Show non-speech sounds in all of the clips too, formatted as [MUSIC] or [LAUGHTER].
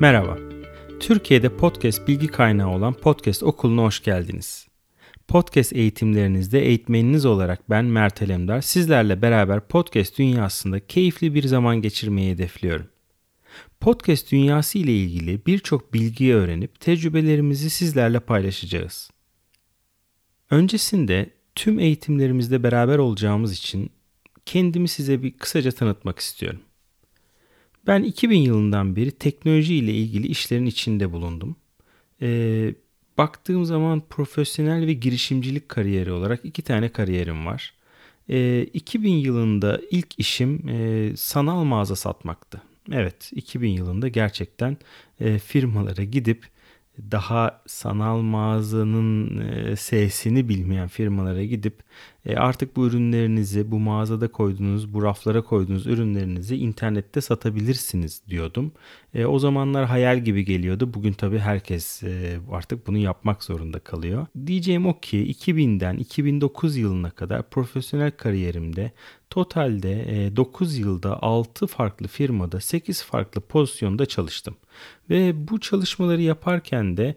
Merhaba. Türkiye'de podcast bilgi kaynağı olan Podcast Okulu'na hoş geldiniz. Podcast eğitimlerinizde eğitmeniniz olarak ben Mert Alemdar sizlerle beraber podcast dünyasında keyifli bir zaman geçirmeyi hedefliyorum. Podcast dünyası ile ilgili birçok bilgiyi öğrenip tecrübelerimizi sizlerle paylaşacağız. Öncesinde tüm eğitimlerimizde beraber olacağımız için kendimi size bir kısaca tanıtmak istiyorum. Ben 2000 yılından beri teknoloji ile ilgili işlerin içinde bulundum. Ee, baktığım zaman profesyonel ve girişimcilik kariyeri olarak iki tane kariyerim var. Ee, 2000 yılında ilk işim e, sanal mağaza satmaktı. Evet 2000 yılında gerçekten e, firmalara gidip daha sanal mağazanın e, sesini bilmeyen firmalara gidip e, artık bu ürünlerinizi bu mağazada koyduğunuz, bu raflara koyduğunuz ürünlerinizi internette satabilirsiniz diyordum. E, o zamanlar hayal gibi geliyordu. Bugün tabii herkes artık bunu yapmak zorunda kalıyor. Diyeceğim o ki 2000'den 2009 yılına kadar profesyonel kariyerimde totalde 9 yılda 6 farklı firmada 8 farklı pozisyonda çalıştım. Ve bu çalışmaları yaparken de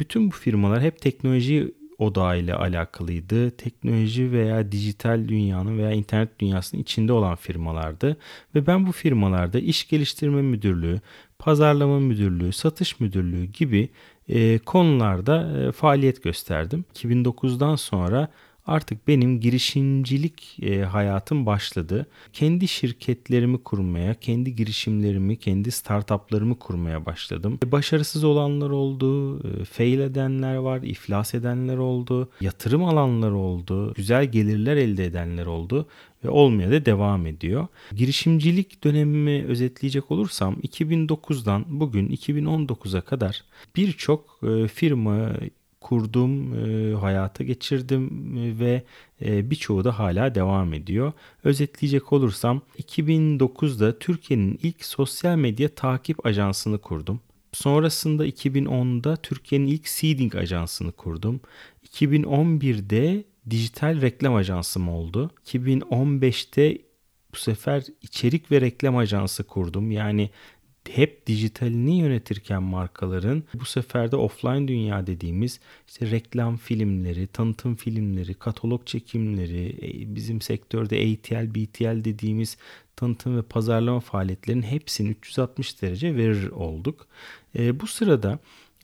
bütün bu firmalar hep teknoloji odağıyla alakalıydı. Teknoloji veya dijital dünyanın veya internet dünyasının içinde olan firmalardı. Ve ben bu firmalarda iş geliştirme müdürlüğü, pazarlama müdürlüğü, satış müdürlüğü gibi e, konularda e, faaliyet gösterdim. 2009'dan sonra artık benim girişimcilik e, hayatım başladı. Kendi şirketlerimi kurmaya, kendi girişimlerimi, kendi startuplarımı kurmaya başladım. E, başarısız olanlar oldu, e, fail edenler var, iflas edenler oldu, yatırım alanlar oldu, güzel gelirler elde edenler oldu ve olmaya da devam ediyor. Girişimcilik dönemimi özetleyecek olursam 2009'dan bugün 2019'a kadar birçok e, firma kurdum, e, hayata geçirdim e, ve e, birçoğu da hala devam ediyor. Özetleyecek olursam 2009'da Türkiye'nin ilk sosyal medya takip ajansını kurdum. Sonrasında 2010'da Türkiye'nin ilk seeding ajansını kurdum. 2011'de dijital reklam ajansım oldu. 2015'te bu sefer içerik ve reklam ajansı kurdum. Yani hep dijitalini yönetirken markaların bu sefer de offline dünya dediğimiz işte reklam filmleri, tanıtım filmleri, katalog çekimleri, e, bizim sektörde ATL, BTL dediğimiz tanıtım ve pazarlama faaliyetlerinin hepsini 360 derece verir olduk. E, bu sırada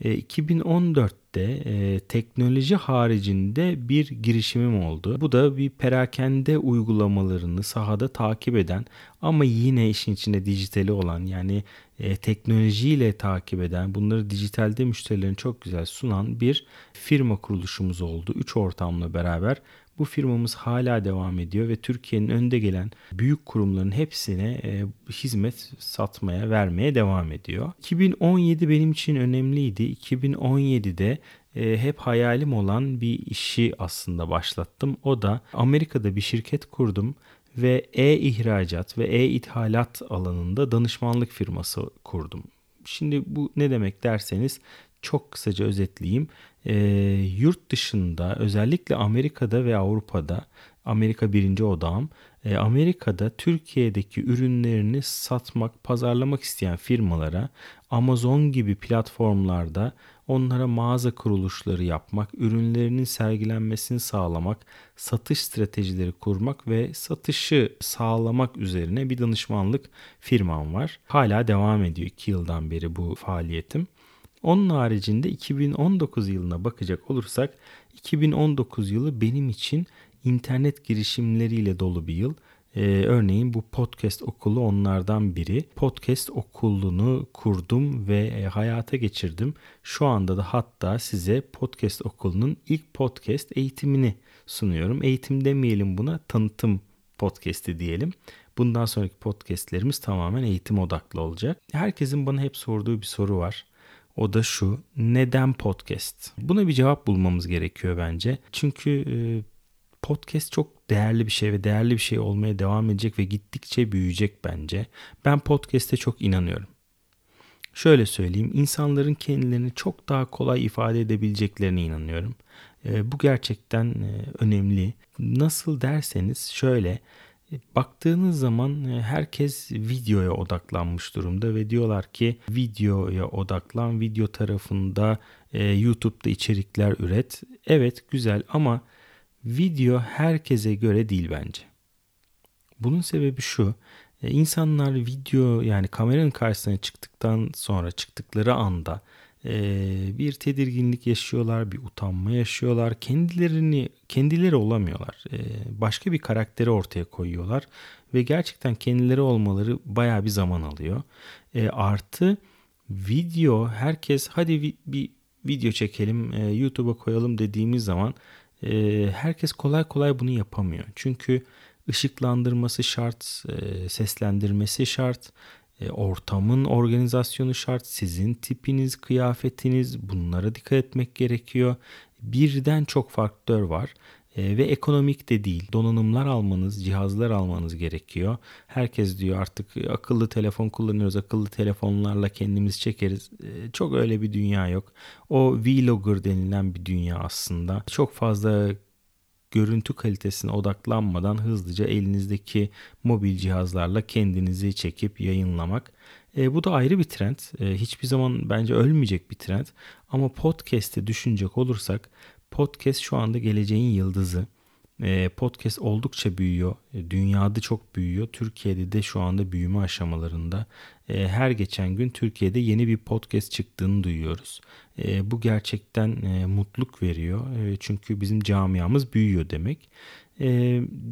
2014'te e, e, teknoloji haricinde bir girişimim oldu. Bu da bir perakende uygulamalarını sahada takip eden ama yine işin içinde dijitali olan yani e, teknolojiyle takip eden bunları dijitalde müşterilerin çok güzel sunan bir firma kuruluşumuz oldu. Üç ortamla beraber bu firmamız hala devam ediyor ve Türkiye'nin önde gelen büyük kurumların hepsine e, hizmet satmaya, vermeye devam ediyor. 2017 benim için önemliydi. 2017'de e, hep hayalim olan bir işi aslında başlattım. O da Amerika'da bir şirket kurdum ve e-ihracat ve e-ithalat alanında danışmanlık firması kurdum. Şimdi bu ne demek derseniz çok kısaca özetleyeyim. E, yurt dışında özellikle Amerika'da ve Avrupa'da Amerika birinci odağım. E, Amerika'da Türkiye'deki ürünlerini satmak, pazarlamak isteyen firmalara Amazon gibi platformlarda onlara mağaza kuruluşları yapmak, ürünlerinin sergilenmesini sağlamak, satış stratejileri kurmak ve satışı sağlamak üzerine bir danışmanlık firmam var. Hala devam ediyor 2 yıldan beri bu faaliyetim. Onun haricinde 2019 yılına bakacak olursak 2019 yılı benim için internet girişimleriyle dolu bir yıl. Ee, örneğin bu podcast okulu onlardan biri. Podcast okulunu kurdum ve e, hayata geçirdim. Şu anda da hatta size podcast okulunun ilk podcast eğitimini sunuyorum. Eğitim demeyelim buna tanıtım podcast'i diyelim. Bundan sonraki podcastlerimiz tamamen eğitim odaklı olacak. Herkesin bana hep sorduğu bir soru var. O da şu. Neden podcast? Buna bir cevap bulmamız gerekiyor bence. Çünkü e, podcast çok değerli bir şey ve değerli bir şey olmaya devam edecek ve gittikçe büyüyecek bence. Ben podcast'e çok inanıyorum. Şöyle söyleyeyim, insanların kendilerini çok daha kolay ifade edebileceklerine inanıyorum. E, bu gerçekten e, önemli. Nasıl derseniz şöyle, Baktığınız zaman e, herkes videoya odaklanmış durumda ve diyorlar ki videoya odaklan, video tarafında e, YouTube'da içerikler üret. Evet güzel ama video herkese göre değil bence. Bunun sebebi şu. E, insanlar video yani kameranın karşısına çıktıktan sonra çıktıkları anda e, bir tedirginlik yaşıyorlar, bir utanma yaşıyorlar. Kendilerini kendileri olamıyorlar. E, başka bir karakteri ortaya koyuyorlar ve gerçekten kendileri olmaları baya bir zaman alıyor. Artı video herkes hadi bir, video çekelim YouTube'a koyalım dediğimiz zaman e, herkes kolay kolay bunu yapamıyor. Çünkü ışıklandırması şart, e, seslendirmesi şart, e, ortamın organizasyonu şart, sizin tipiniz, kıyafetiniz bunlara dikkat etmek gerekiyor. Birden çok faktör var e, ve ekonomik de değil. Donanımlar almanız, cihazlar almanız gerekiyor. Herkes diyor artık akıllı telefon kullanıyoruz, akıllı telefonlarla kendimiz çekeriz. E, çok öyle bir dünya yok. O vlogger denilen bir dünya aslında. Çok fazla görüntü kalitesine odaklanmadan hızlıca elinizdeki mobil cihazlarla kendinizi çekip yayınlamak. E, bu da ayrı bir trend. E, hiçbir zaman bence ölmeyecek bir trend. Ama podcast'te düşünecek olursak podcast şu anda geleceğin yıldızı. E, podcast oldukça büyüyor. E, dünyada çok büyüyor. Türkiye'de de şu anda büyüme aşamalarında. E, her geçen gün Türkiye'de yeni bir podcast çıktığını duyuyoruz. Bu gerçekten mutluluk veriyor. Çünkü bizim camiamız büyüyor demek.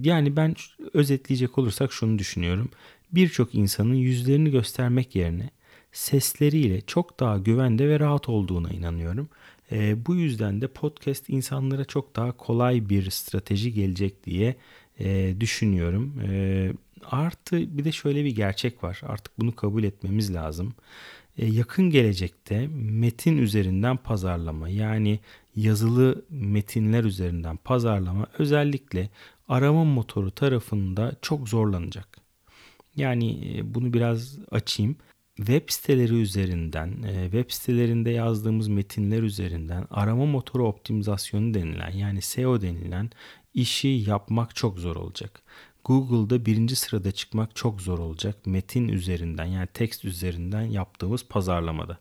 Yani ben özetleyecek olursak şunu düşünüyorum. Birçok insanın yüzlerini göstermek yerine sesleriyle çok daha güvende ve rahat olduğuna inanıyorum. E, bu yüzden de podcast insanlara çok daha kolay bir strateji gelecek diye e, düşünüyorum. E, artı bir de şöyle bir gerçek var. Artık bunu kabul etmemiz lazım. E, yakın gelecekte metin üzerinden pazarlama yani yazılı metinler üzerinden pazarlama özellikle arama motoru tarafında çok zorlanacak. Yani e, bunu biraz açayım web siteleri üzerinden, e, web sitelerinde yazdığımız metinler üzerinden arama motoru optimizasyonu denilen yani SEO denilen işi yapmak çok zor olacak. Google'da birinci sırada çıkmak çok zor olacak metin üzerinden yani text üzerinden yaptığımız pazarlamada.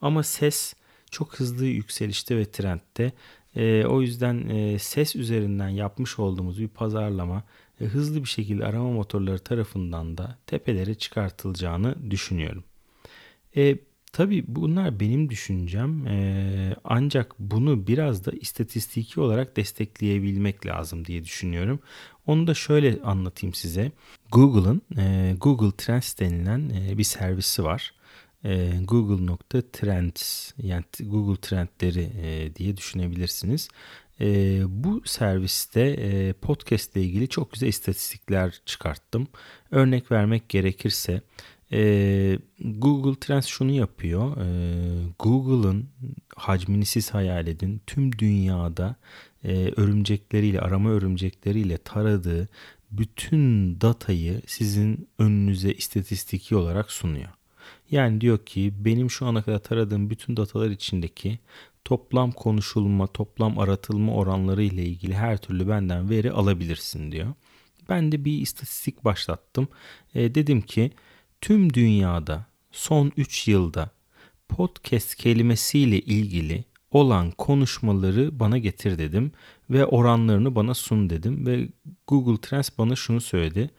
Ama ses çok hızlı yükselişte ve trendte. E, o yüzden e, ses üzerinden yapmış olduğumuz bir pazarlama e, hızlı bir şekilde arama motorları tarafından da tepelere çıkartılacağını düşünüyorum. E, tabii bunlar benim düşüncem e, ancak bunu biraz da istatistiki olarak destekleyebilmek lazım diye düşünüyorum. Onu da şöyle anlatayım size. Google'ın e, Google Trends denilen e, bir servisi var. E, Google.trends yani Google Trendleri e, diye düşünebilirsiniz. E, bu serviste podcast ile ilgili çok güzel istatistikler çıkarttım. Örnek vermek gerekirse ee, Google Trends şunu yapıyor. Ee, Google'ın hacmini siz hayal edin. Tüm dünyada e, örümcekleriyle, arama örümcekleriyle taradığı bütün datayı sizin önünüze istatistiki olarak sunuyor. Yani diyor ki benim şu ana kadar taradığım bütün datalar içindeki toplam konuşulma, toplam aratılma oranları ile ilgili her türlü benden veri alabilirsin diyor. Ben de bir istatistik başlattım. E, dedim ki tüm dünyada son 3 yılda podcast kelimesiyle ilgili olan konuşmaları bana getir dedim ve oranlarını bana sun dedim ve Google Trends bana şunu söyledi.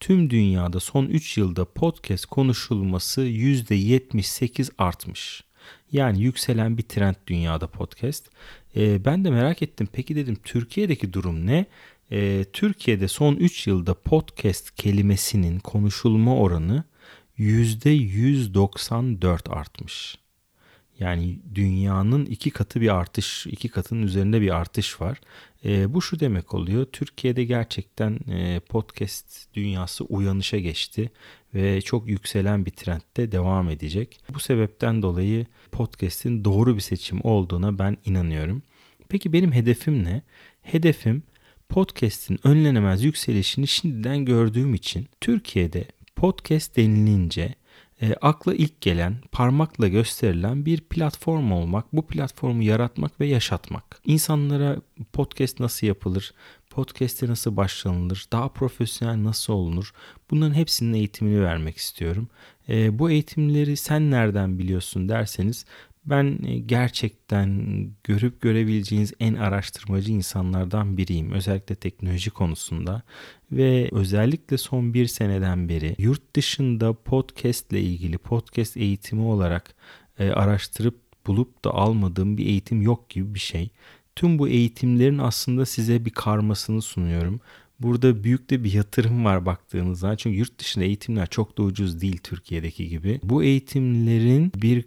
Tüm dünyada son 3 yılda podcast konuşulması %78 artmış. Yani yükselen bir trend dünyada podcast. Ee, ben de merak ettim. Peki dedim Türkiye'deki durum ne? Ee, Türkiye'de son 3 yılda podcast kelimesinin konuşulma oranı %194 artmış. Yani dünyanın iki katı bir artış, iki katının üzerinde bir artış var. E, bu şu demek oluyor. Türkiye'de gerçekten e, podcast dünyası uyanışa geçti ve çok yükselen bir trendde devam edecek. Bu sebepten dolayı podcast'in doğru bir seçim olduğuna ben inanıyorum. Peki benim hedefim ne? Hedefim podcast'in önlenemez yükselişini şimdiden gördüğüm için Türkiye'de podcast denilince e, akla ilk gelen, parmakla gösterilen bir platform olmak, bu platformu yaratmak ve yaşatmak. İnsanlara podcast nasıl yapılır, podcast'e nasıl başlanılır, daha profesyonel nasıl olunur bunların hepsinin eğitimini vermek istiyorum. E, bu eğitimleri sen nereden biliyorsun derseniz ben e, gerçekten görüp görebileceğiniz en araştırmacı insanlardan biriyim. Özellikle teknoloji konusunda ve özellikle son bir seneden beri yurt dışında podcast ile ilgili podcast eğitimi olarak e, araştırıp bulup da almadığım bir eğitim yok gibi bir şey. Tüm bu eğitimlerin aslında size bir karmasını sunuyorum. Burada büyük de bir yatırım var baktığınızda. Çünkü yurt dışında eğitimler çok da ucuz değil Türkiye'deki gibi. Bu eğitimlerin bir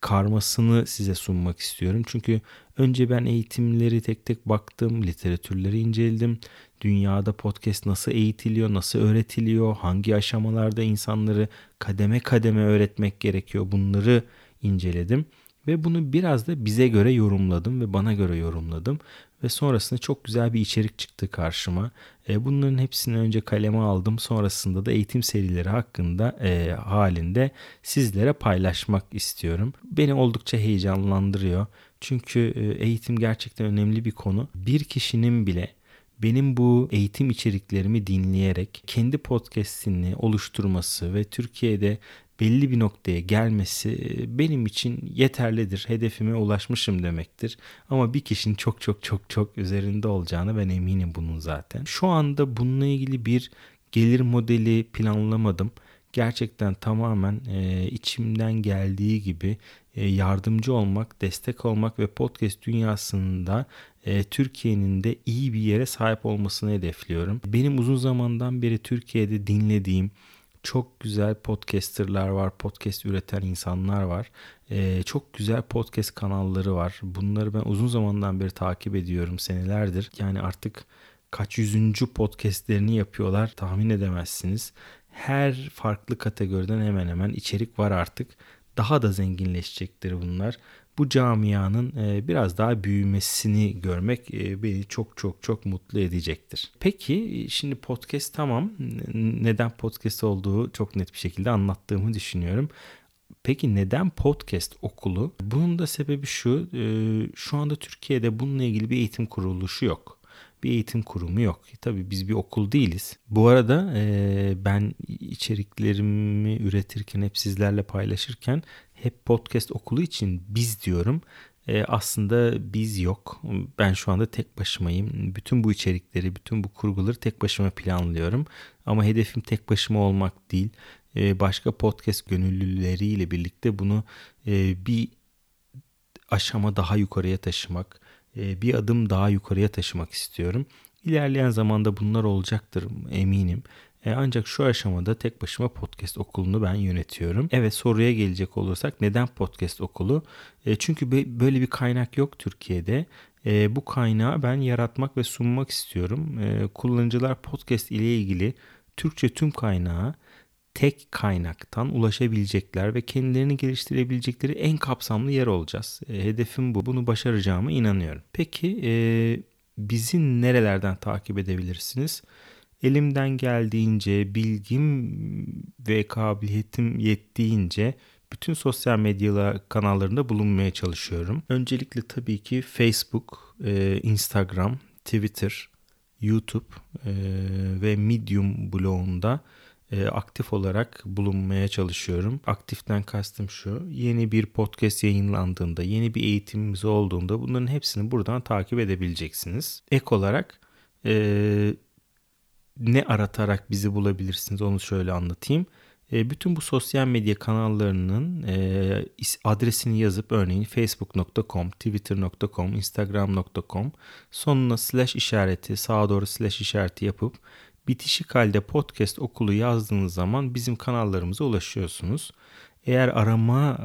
karmasını size sunmak istiyorum. Çünkü önce ben eğitimleri tek tek baktım, literatürleri inceledim. Dünyada podcast nasıl eğitiliyor, nasıl öğretiliyor, hangi aşamalarda insanları kademe kademe öğretmek gerekiyor bunları inceledim. Ve bunu biraz da bize göre yorumladım ve bana göre yorumladım. Ve sonrasında çok güzel bir içerik çıktı karşıma. E, bunların hepsini önce kaleme aldım. Sonrasında da eğitim serileri hakkında e, halinde sizlere paylaşmak istiyorum. Beni oldukça heyecanlandırıyor. Çünkü e, eğitim gerçekten önemli bir konu. Bir kişinin bile benim bu eğitim içeriklerimi dinleyerek kendi podcast'ini oluşturması ve Türkiye'de belli bir noktaya gelmesi e, benim için yeterlidir. Hedefime ulaşmışım demektir. Ama bir kişinin çok çok çok çok üzerinde olacağını ben eminim bunun zaten. Şu anda bununla ilgili bir gelir modeli planlamadım. Gerçekten tamamen e, içimden geldiği gibi e, yardımcı olmak, destek olmak ve podcast dünyasında e, Türkiye'nin de iyi bir yere sahip olmasını hedefliyorum. Benim uzun zamandan beri Türkiye'de dinlediğim çok güzel podcasterlar var, podcast üreten insanlar var. Ee, çok güzel podcast kanalları var. Bunları ben uzun zamandan beri takip ediyorum senelerdir. Yani artık kaç yüzüncü podcastlerini yapıyorlar tahmin edemezsiniz. Her farklı kategoriden hemen hemen içerik var artık. Daha da zenginleşecektir bunlar bu camianın e, biraz daha büyümesini görmek e, beni çok çok çok mutlu edecektir. Peki şimdi podcast tamam. Neden podcast olduğu çok net bir şekilde anlattığımı düşünüyorum. Peki neden podcast okulu? Bunun da sebebi şu. E, şu anda Türkiye'de bununla ilgili bir eğitim kuruluşu yok bir eğitim kurumu yok. Tabii biz bir okul değiliz. Bu arada e, ben içeriklerimi üretirken hep sizlerle paylaşırken hep podcast okulu için biz diyorum. E, aslında biz yok. Ben şu anda tek başımayım. Bütün bu içerikleri, bütün bu kurguları tek başıma planlıyorum. Ama hedefim tek başıma olmak değil. E, başka podcast gönüllüleriyle birlikte bunu e, bir aşama daha yukarıya taşımak, e, bir adım daha yukarıya taşımak istiyorum. İlerleyen zamanda bunlar olacaktır eminim. E, ancak şu aşamada tek başıma podcast okulunu ben yönetiyorum. Evet soruya gelecek olursak neden podcast okulu? E, çünkü böyle bir kaynak yok Türkiye'de. E, bu kaynağı ben yaratmak ve sunmak istiyorum. E, kullanıcılar podcast ile ilgili Türkçe tüm kaynağı tek kaynaktan ulaşabilecekler ve kendilerini geliştirebilecekleri en kapsamlı yer olacağız. E, hedefim bu. Bunu başaracağıma inanıyorum. Peki e, bizi nerelerden takip edebilirsiniz? elimden geldiğince, bilgim ve kabiliyetim yettiğince bütün sosyal medya kanallarında bulunmaya çalışıyorum. Öncelikle tabii ki Facebook, e, Instagram, Twitter, YouTube e, ve Medium blogunda e, aktif olarak bulunmaya çalışıyorum. Aktiften kastım şu. Yeni bir podcast yayınlandığında, yeni bir eğitimimiz olduğunda bunların hepsini buradan takip edebileceksiniz. Ek olarak ne aratarak bizi bulabilirsiniz onu şöyle anlatayım. E, bütün bu sosyal medya kanallarının e, adresini yazıp örneğin facebook.com, twitter.com, instagram.com sonuna slash işareti sağa doğru slash işareti yapıp bitişik halde podcast okulu yazdığınız zaman bizim kanallarımıza ulaşıyorsunuz. Eğer arama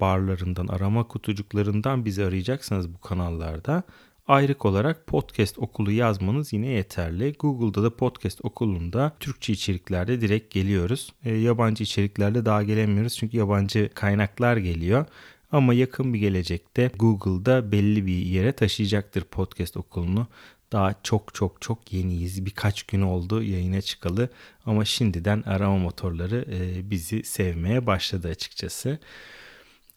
barlarından, arama kutucuklarından bizi arayacaksanız bu kanallarda Ayrık olarak podcast okulu yazmanız yine yeterli. Google'da da podcast okulunda Türkçe içeriklerde direkt geliyoruz. Yabancı içeriklerde daha gelemiyoruz çünkü yabancı kaynaklar geliyor. Ama yakın bir gelecekte Google'da belli bir yere taşıyacaktır podcast okulunu. Daha çok çok çok yeniyiz. Birkaç gün oldu yayına çıkalı ama şimdiden arama motorları e, bizi sevmeye başladı açıkçası.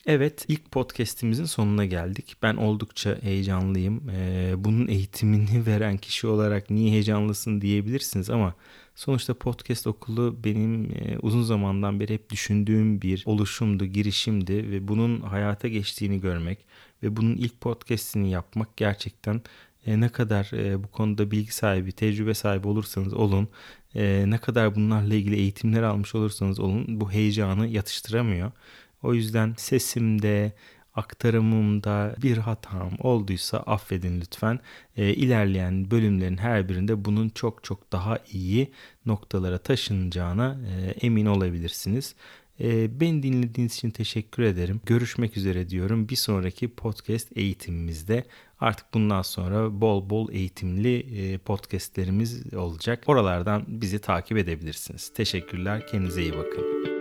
Evet ilk podcast'imizin sonuna geldik. Ben oldukça heyecanlıyım. Ee, bunun eğitimini [LAUGHS] veren kişi olarak niye heyecanlısın diyebilirsiniz ama sonuçta podcast okulu benim e, uzun zamandan beri hep düşündüğüm bir oluşumdu, girişimdi ve bunun hayata geçtiğini görmek ve bunun ilk podcast'ini yapmak gerçekten e, ne kadar e, bu konuda bilgi sahibi, tecrübe sahibi olursanız olun, e, ne kadar bunlarla ilgili eğitimler almış olursanız olun bu heyecanı yatıştıramıyor. O yüzden sesimde, aktarımımda bir hatam olduysa affedin lütfen. E, ilerleyen bölümlerin her birinde bunun çok çok daha iyi noktalara taşınacağına e, emin olabilirsiniz. E, beni dinlediğiniz için teşekkür ederim. Görüşmek üzere diyorum. Bir sonraki podcast eğitimimizde artık bundan sonra bol bol eğitimli e, podcastlerimiz olacak. Oralardan bizi takip edebilirsiniz. Teşekkürler. Kendinize iyi bakın.